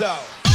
out.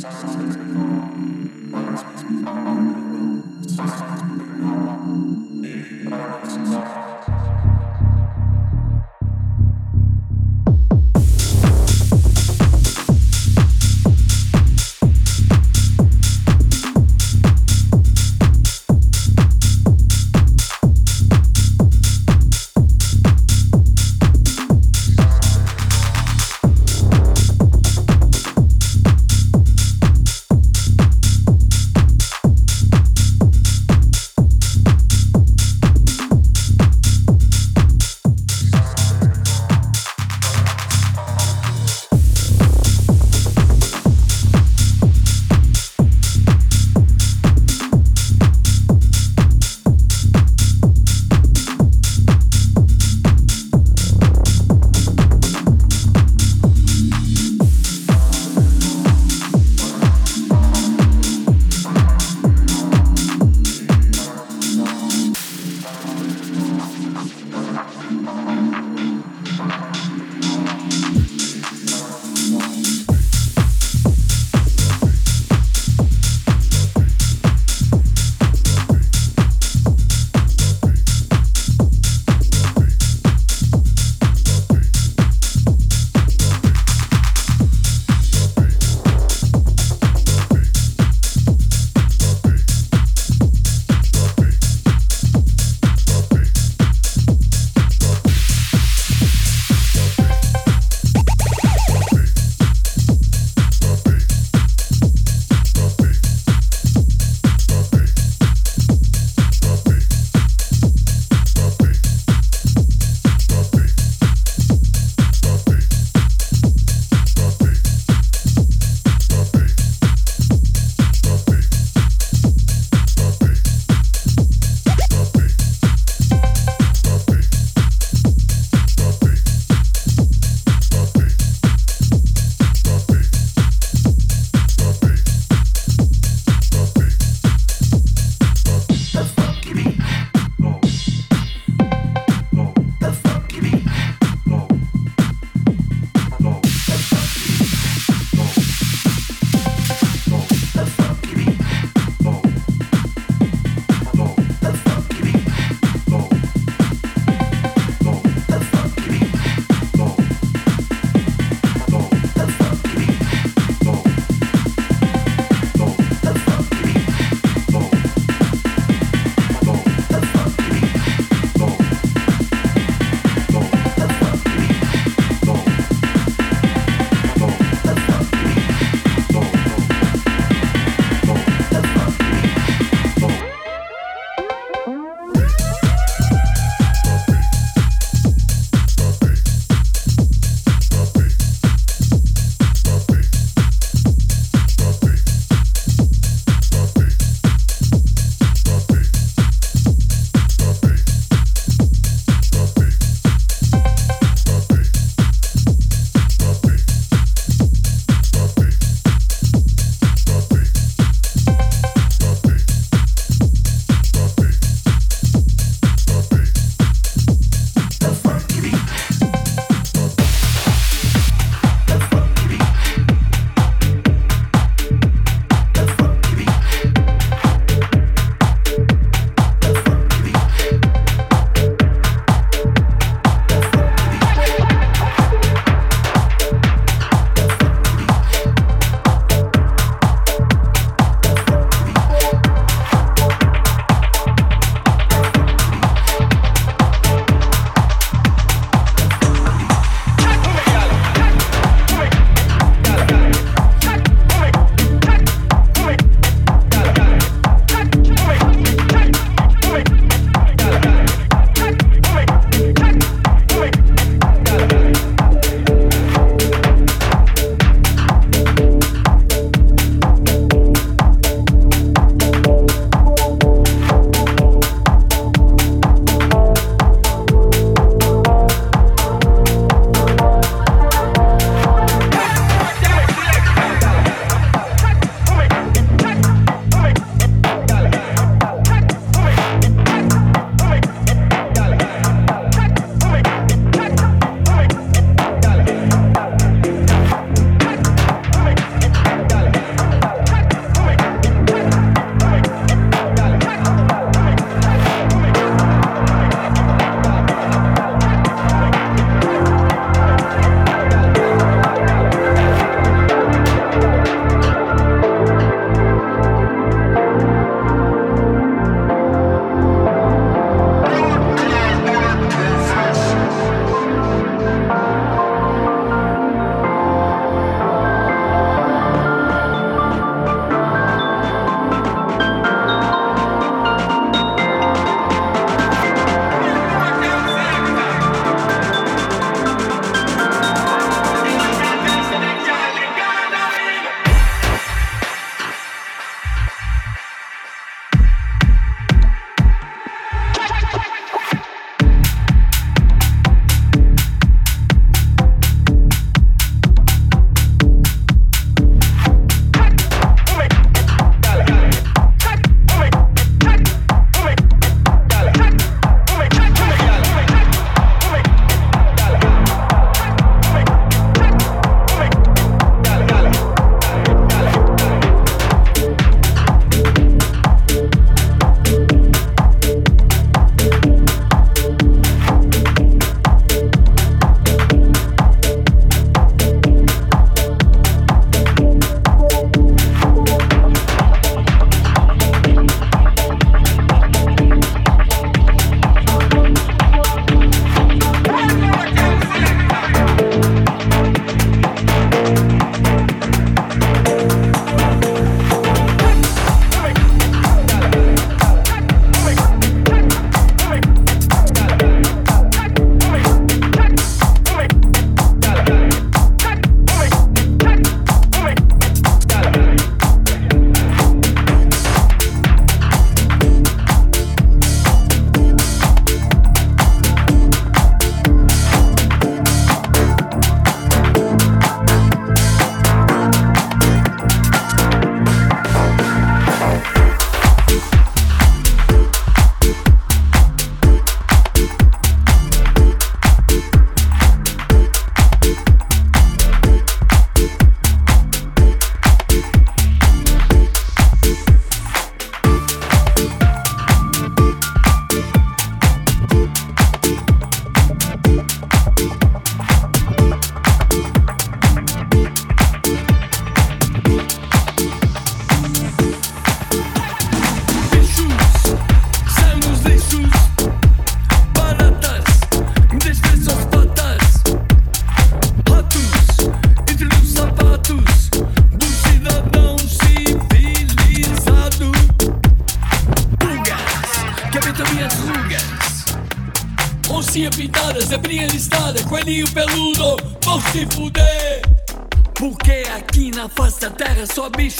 sun.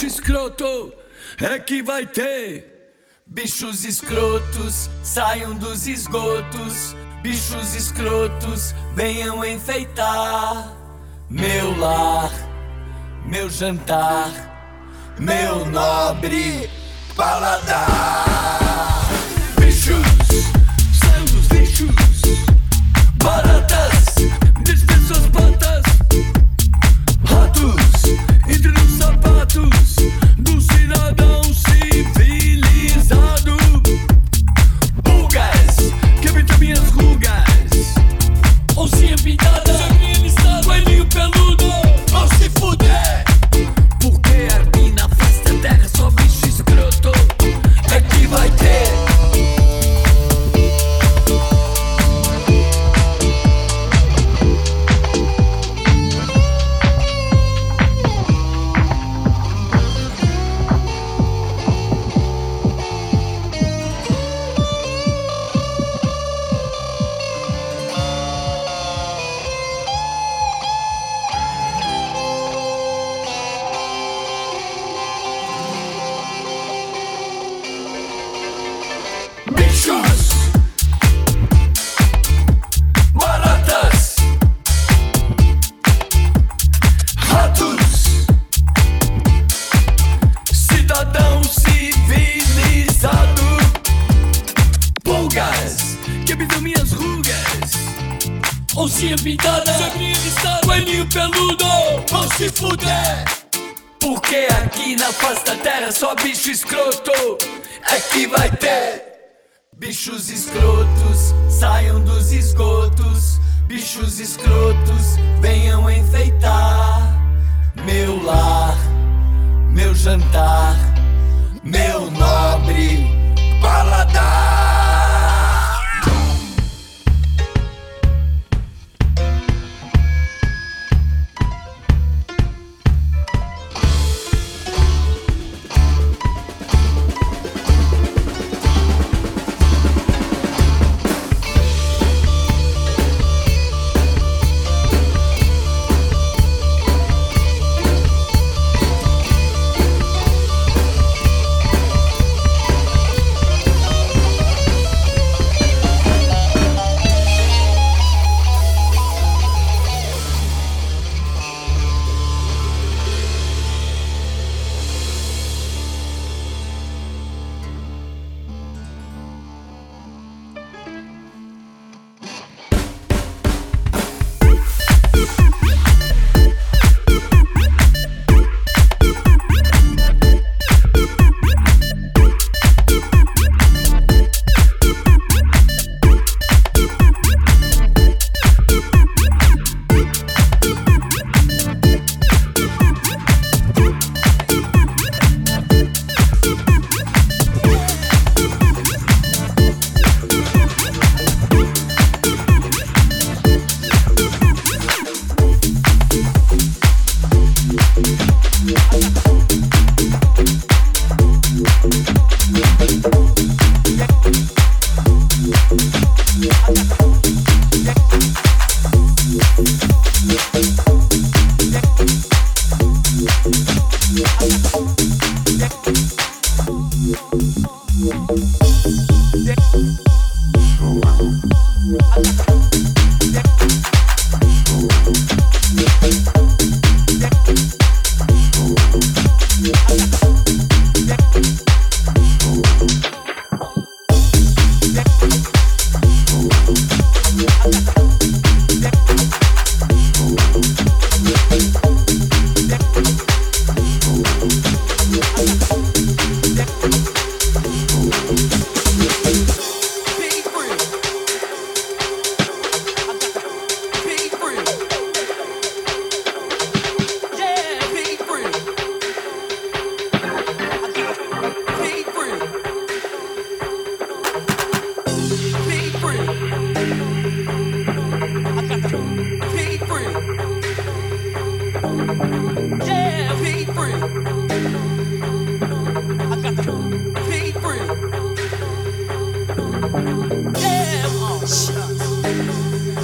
bicho escroto é que vai ter. Bichos escrotos, saiam dos esgotos. Bichos escrotos, venham enfeitar meu lar, meu jantar, meu nobre paladar. Bichos são os lixos, baratas, despesas baratas.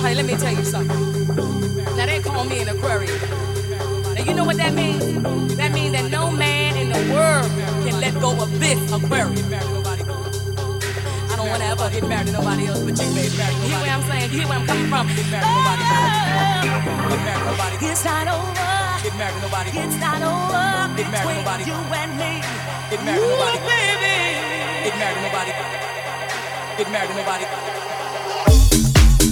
Honey, let me tell you something. Now they call me an Aquarius. Now you know what that means? That means that no man in the world can let go of this Aquarius. I don't want to ever get married to nobody else but you, baby. You hear what I'm saying? You hear where I'm coming from? Oh, it's not over. Get married to nobody. It's not over. Get married to nobody. You and me. Get married to nobody. Baby. Get married to nobody. Get married to nobody.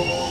Whoa.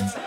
inside.